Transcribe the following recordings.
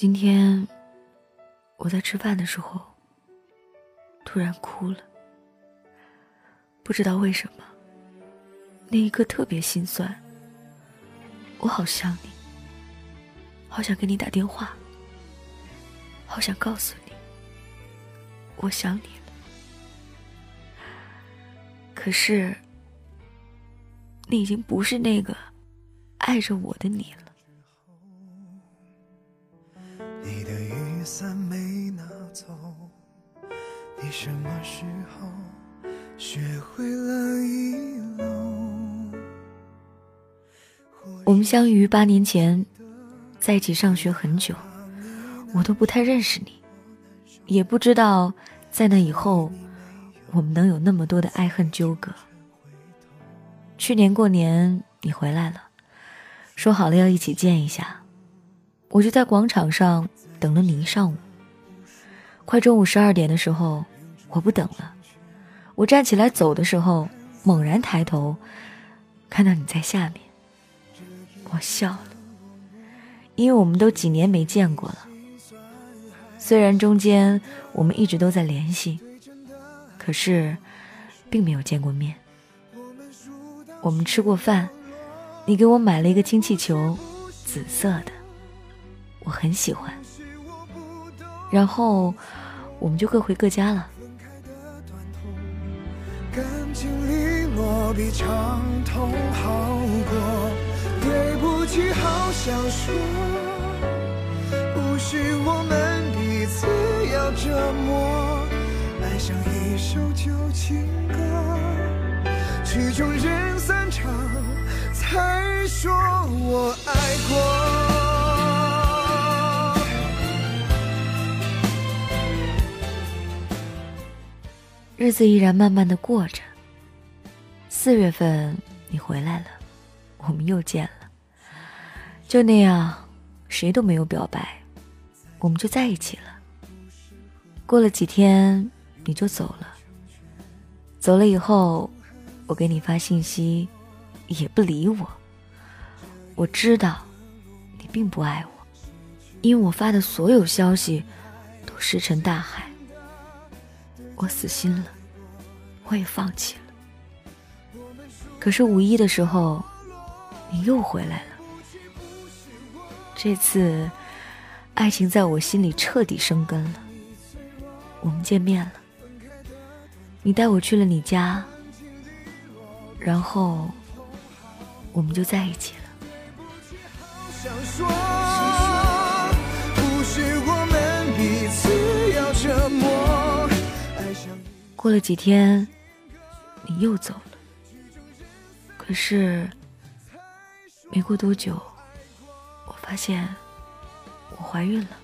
今天我在吃饭的时候突然哭了，不知道为什么，那一刻特别心酸。我好想你，好想给你打电话，好想告诉你我想你了。可是，你已经不是那个爱着我的你了。伞没拿走，你什么时候学会了？我们相遇于八年前，在一起上学很久，我都不太认识你，也不知道在那以后，我们能有那么多的爱恨纠葛。去年过年你回来了，说好了要一起见一下，我就在广场上。等了你一上午，快中午十二点的时候，我不等了。我站起来走的时候，猛然抬头，看到你在下面，我笑了，因为我们都几年没见过了。虽然中间我们一直都在联系，可是并没有见过面。我们吃过饭，你给我买了一个氢气球，紫色的，我很喜欢。然后我们就各回各家了。感情利落比长痛好过，对不起，好想说，不是我们彼此要折磨，爱上一首旧情歌，曲终人散场，才说我爱过。日子依然慢慢的过着。四月份你回来了，我们又见了。就那样，谁都没有表白，我们就在一起了。过了几天，你就走了。走了以后，我给你发信息，也不理我。我知道，你并不爱我，因为我发的所有消息，都石沉大海。我死心了，我也放弃了。可是五一的时候，你又回来了。这次，爱情在我心里彻底生根了。我们见面了，你带我去了你家，然后我们就在一起了。过了几天，你又走了。可是，没过多久，我发现我怀孕了。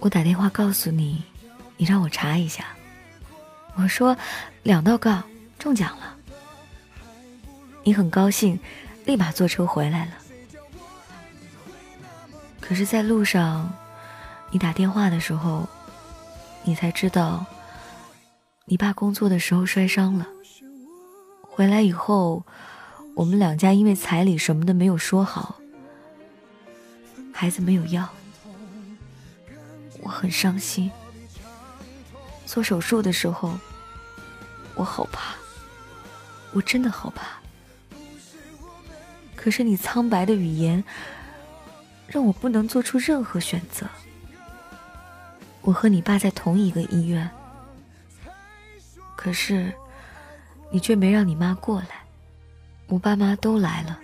我打电话告诉你，你让我查一下。我说两道杠中奖了。你很高兴，立马坐车回来了。可是，在路上，你打电话的时候，你才知道。你爸工作的时候摔伤了，回来以后，我们两家因为彩礼什么的没有说好，孩子没有要，我很伤心。做手术的时候，我好怕，我真的好怕。可是你苍白的语言，让我不能做出任何选择。我和你爸在同一个医院。可是，你却没让你妈过来，我爸妈都来了。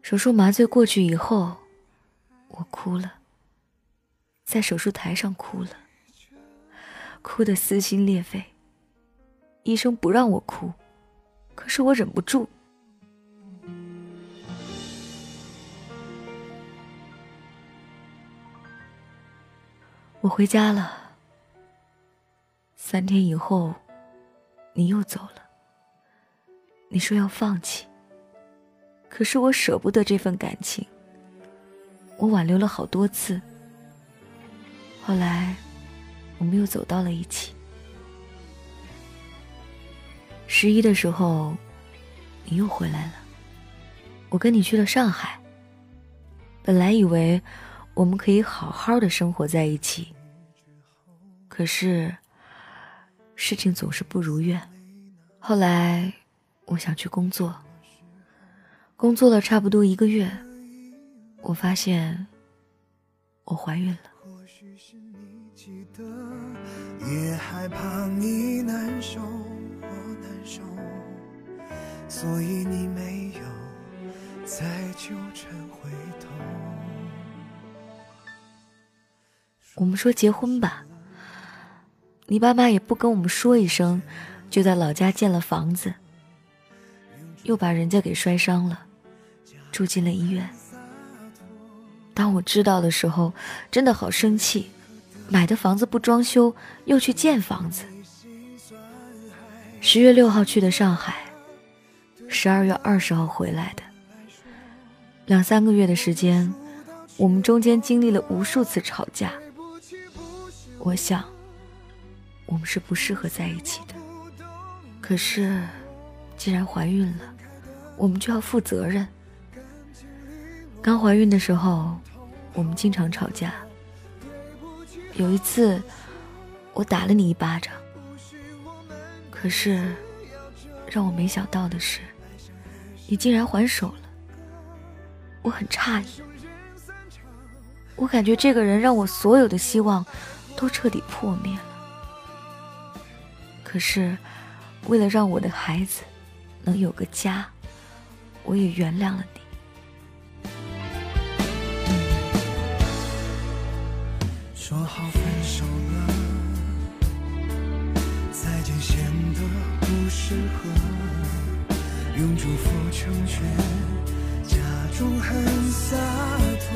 手术麻醉过去以后，我哭了，在手术台上哭了，哭得撕心裂肺。医生不让我哭，可是我忍不住。我回家了。三天以后，你又走了。你说要放弃，可是我舍不得这份感情。我挽留了好多次，后来我们又走到了一起。十一的时候，你又回来了。我跟你去了上海。本来以为我们可以好好的生活在一起。可是，事情总是不如愿。后来，我想去工作。工作了差不多一个月，我发现我怀孕了。也害怕你难受，我难受，所以你没有再纠缠回头。我们说结婚吧，你爸妈也不跟我们说一声，就在老家建了房子，又把人家给摔伤了，住进了医院。当我知道的时候，真的好生气。买的房子不装修，又去建房子。十月六号去的上海，十二月二十号回来的。两三个月的时间，我们中间经历了无数次吵架。我想，我们是不适合在一起的。可是，既然怀孕了，我们就要负责任。刚怀孕的时候，我们经常吵架。有一次，我打了你一巴掌。可是，让我没想到的是，你竟然还手了。我很诧异，我感觉这个人让我所有的希望都彻底破灭了。可是，为了让我的孩子能有个家，我也原谅了你。说好分手了，再见显得不适合，用祝福成全，假装很洒脱。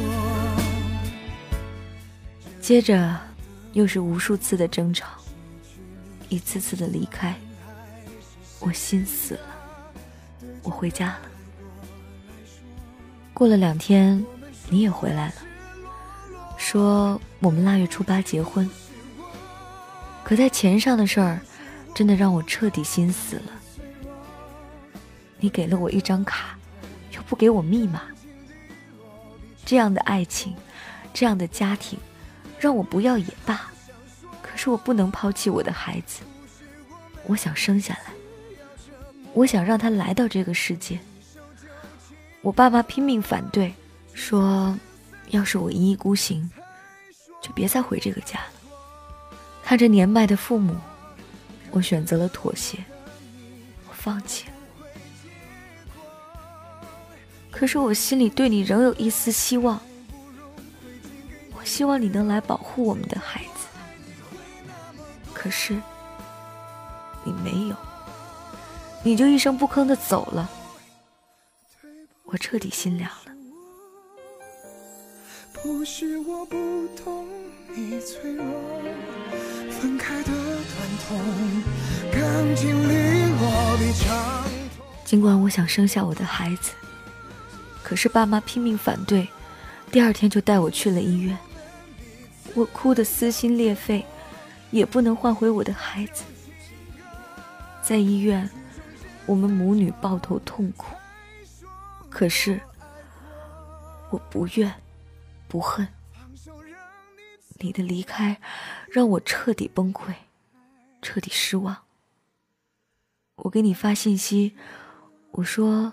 接着又是无数次的争吵，一次次的离开，我心死了，我回家了。过了两天，你也回来了。说我们腊月初八结婚，可在钱上的事儿，真的让我彻底心死了。你给了我一张卡，又不给我密码，这样的爱情，这样的家庭，让我不要也罢。是我不能抛弃我的孩子，我想生下来，我想让他来到这个世界。我爸妈拼命反对，说。要是我一意孤行，就别再回这个家了。看着年迈的父母，我选择了妥协，我放弃了。可是我心里对你仍有一丝希望，我希望你能来保护我们的孩子。可是你没有，你就一声不吭的走了，我彻底心凉了。不是我不懂你脆弱，分开的尽管我想生下我的孩子，可是爸妈拼命反对，第二天就带我去了医院。我哭得撕心裂肺，也不能换回我的孩子。在医院，我们母女抱头痛哭。可是，我不怨。不恨，你的离开让我彻底崩溃，彻底失望。我给你发信息，我说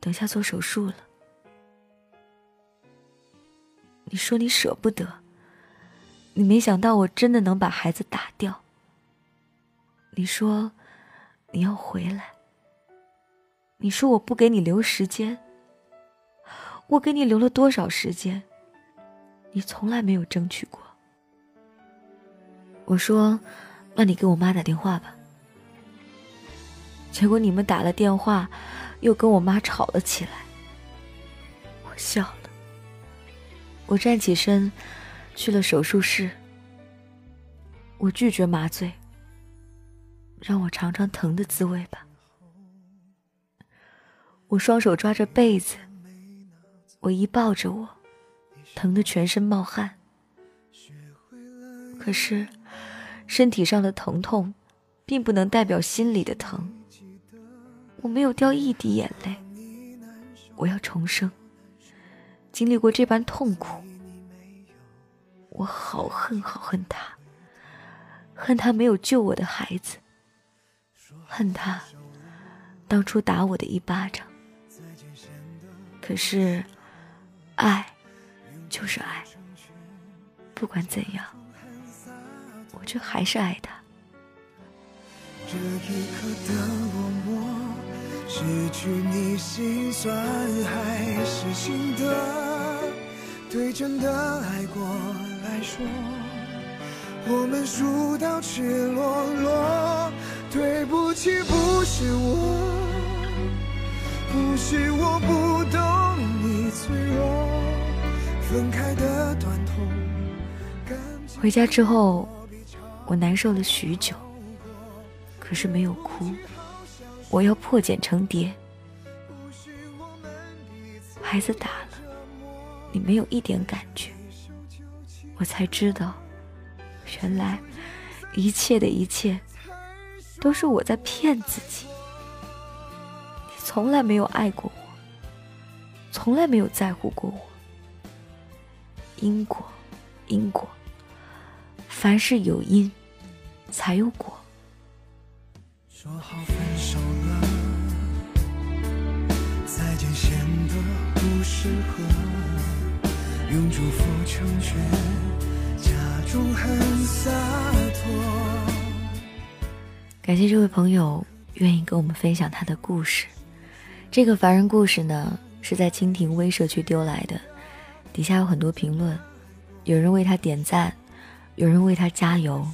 等下做手术了。你说你舍不得，你没想到我真的能把孩子打掉。你说你要回来，你说我不给你留时间，我给你留了多少时间？你从来没有争取过。我说：“那你给我妈打电话吧。”结果你们打了电话，又跟我妈吵了起来。我笑了。我站起身，去了手术室。我拒绝麻醉，让我尝尝疼的滋味吧。我双手抓着被子，我一抱着我。疼得全身冒汗，可是身体上的疼痛，并不能代表心里的疼。我没有掉一滴眼泪。我要重生，经历过这般痛苦，我好恨好恨他，恨他没有救我的孩子，恨他当初打我的一巴掌。可是，爱就是爱，不管怎样，我却还是爱他。这一刻的落寞，失去你心酸还是心的？对真的爱过来说，我们输到赤裸裸。对不起，不是我。不是我不懂你脆弱，分开的短痛。回家之后，我难受了许久，可是没有哭。我要破茧成蝶。孩子打了，你没有一点感觉，我才知道，原来一切的一切都是我在骗自己。你从来没有爱过我，从来没有在乎过我。因果，因果，凡事有因，才有果。说好分手了，再见显得不适合，用祝福成全，假装很洒脱。感谢这位朋友愿意跟我们分享他的故事。这个凡人故事呢，是在蜻蜓微社区丢来的，底下有很多评论，有人为他点赞，有人为他加油，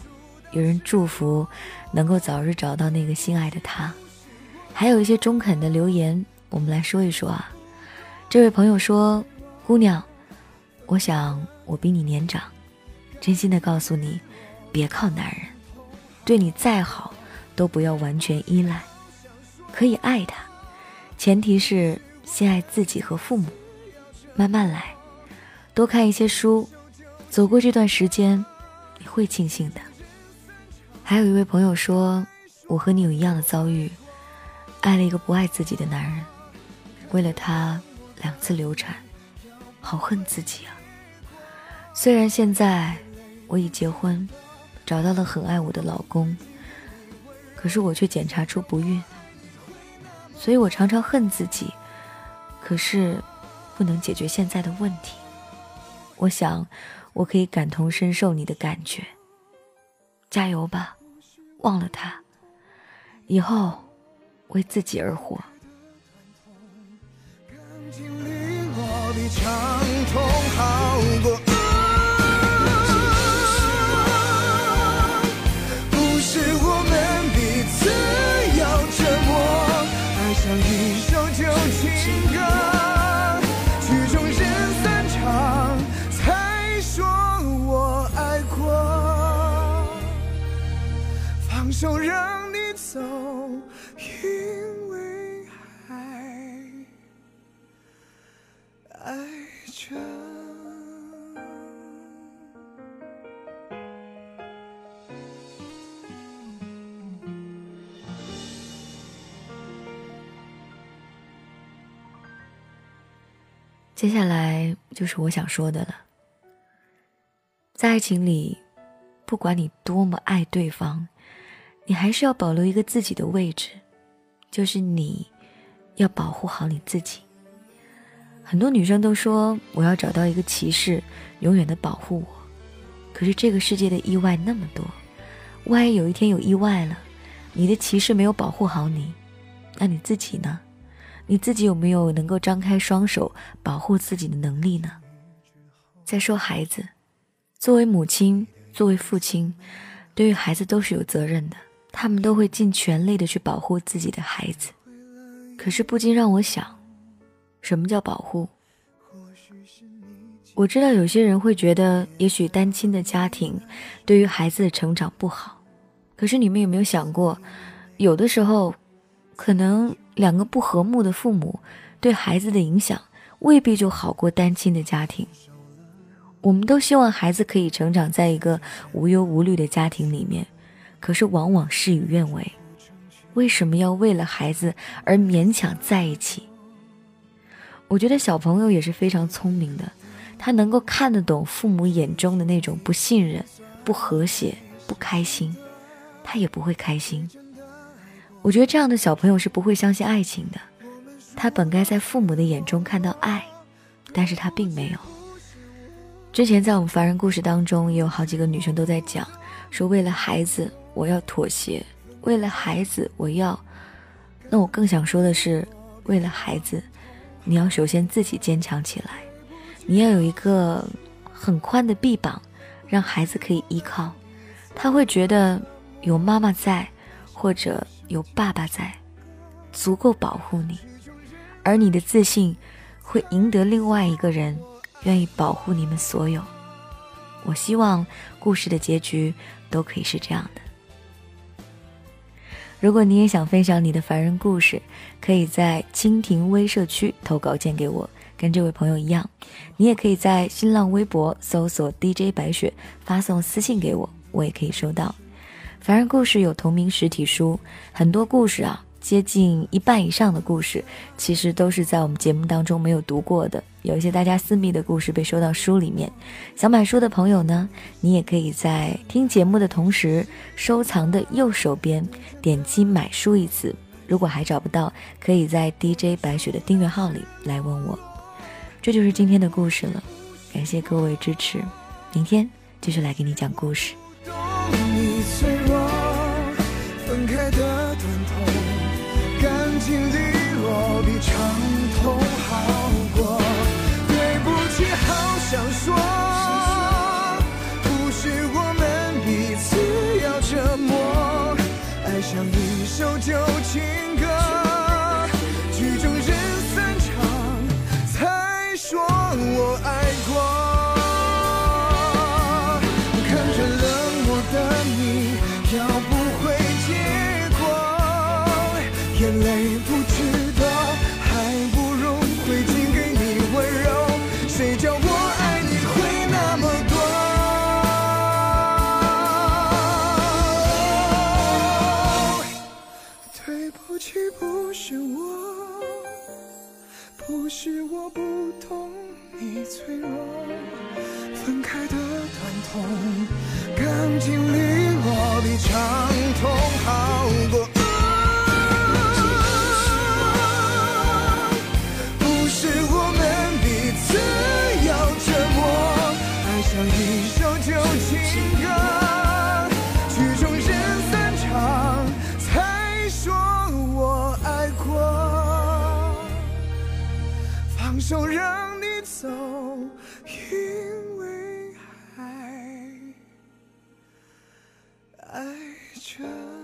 有人祝福能够早日找到那个心爱的他，还有一些中肯的留言，我们来说一说啊。这位朋友说：“姑娘，我想我比你年长，真心的告诉你，别靠男人，对你再好都不要完全依赖，可以爱他。”前提是先爱自己和父母，慢慢来，多看一些书，走过这段时间，你会庆幸的。还有一位朋友说，我和你有一样的遭遇，爱了一个不爱自己的男人，为了他两次流产，好恨自己啊。虽然现在我已结婚，找到了很爱我的老公，可是我却检查出不孕。所以我常常恨自己，可是不能解决现在的问题。我想，我可以感同身受你的感觉。加油吧，忘了他，以后为自己而活。手让你走，因为爱爱着。接下来就是我想说的了，在爱情里，不管你多么爱对方。你还是要保留一个自己的位置，就是你要保护好你自己。很多女生都说我要找到一个骑士，永远的保护我。可是这个世界的意外那么多，万一有一天有意外了，你的骑士没有保护好你，那你自己呢？你自己有没有能够张开双手保护自己的能力呢？再说孩子，作为母亲，作为父亲，对于孩子都是有责任的。他们都会尽全力的去保护自己的孩子，可是不禁让我想，什么叫保护？我知道有些人会觉得，也许单亲的家庭对于孩子的成长不好，可是你们有没有想过，有的时候，可能两个不和睦的父母对孩子的影响未必就好过单亲的家庭。我们都希望孩子可以成长在一个无忧无虑的家庭里面。可是往往事与愿违，为什么要为了孩子而勉强在一起？我觉得小朋友也是非常聪明的，他能够看得懂父母眼中的那种不信任、不和谐、不开心，他也不会开心。我觉得这样的小朋友是不会相信爱情的。他本该在父母的眼中看到爱，但是他并没有。之前在我们凡人故事当中，也有好几个女生都在讲，说为了孩子我要妥协，为了孩子我要。那我更想说的是，为了孩子，你要首先自己坚强起来，你要有一个很宽的臂膀，让孩子可以依靠，他会觉得有妈妈在，或者有爸爸在，足够保护你，而你的自信会赢得另外一个人愿意保护你们所有。我希望故事的结局都可以是这样的。如果你也想分享你的凡人故事，可以在蜻蜓微社区投稿件给我，跟这位朋友一样。你也可以在新浪微博搜索 DJ 白雪，发送私信给我，我也可以收到。凡人故事有同名实体书，很多故事啊。接近一半以上的故事，其实都是在我们节目当中没有读过的。有一些大家私密的故事被收到书里面。想买书的朋友呢，你也可以在听节目的同时，收藏的右手边点击买书一词。如果还找不到，可以在 DJ 白雪的订阅号里来问我。这就是今天的故事了，感谢各位支持，明天继续来给你讲故事。利长是我不是我不懂你脆弱，分开的疼痛，干净利落比长痛好多。放手让你走，因为还爱着。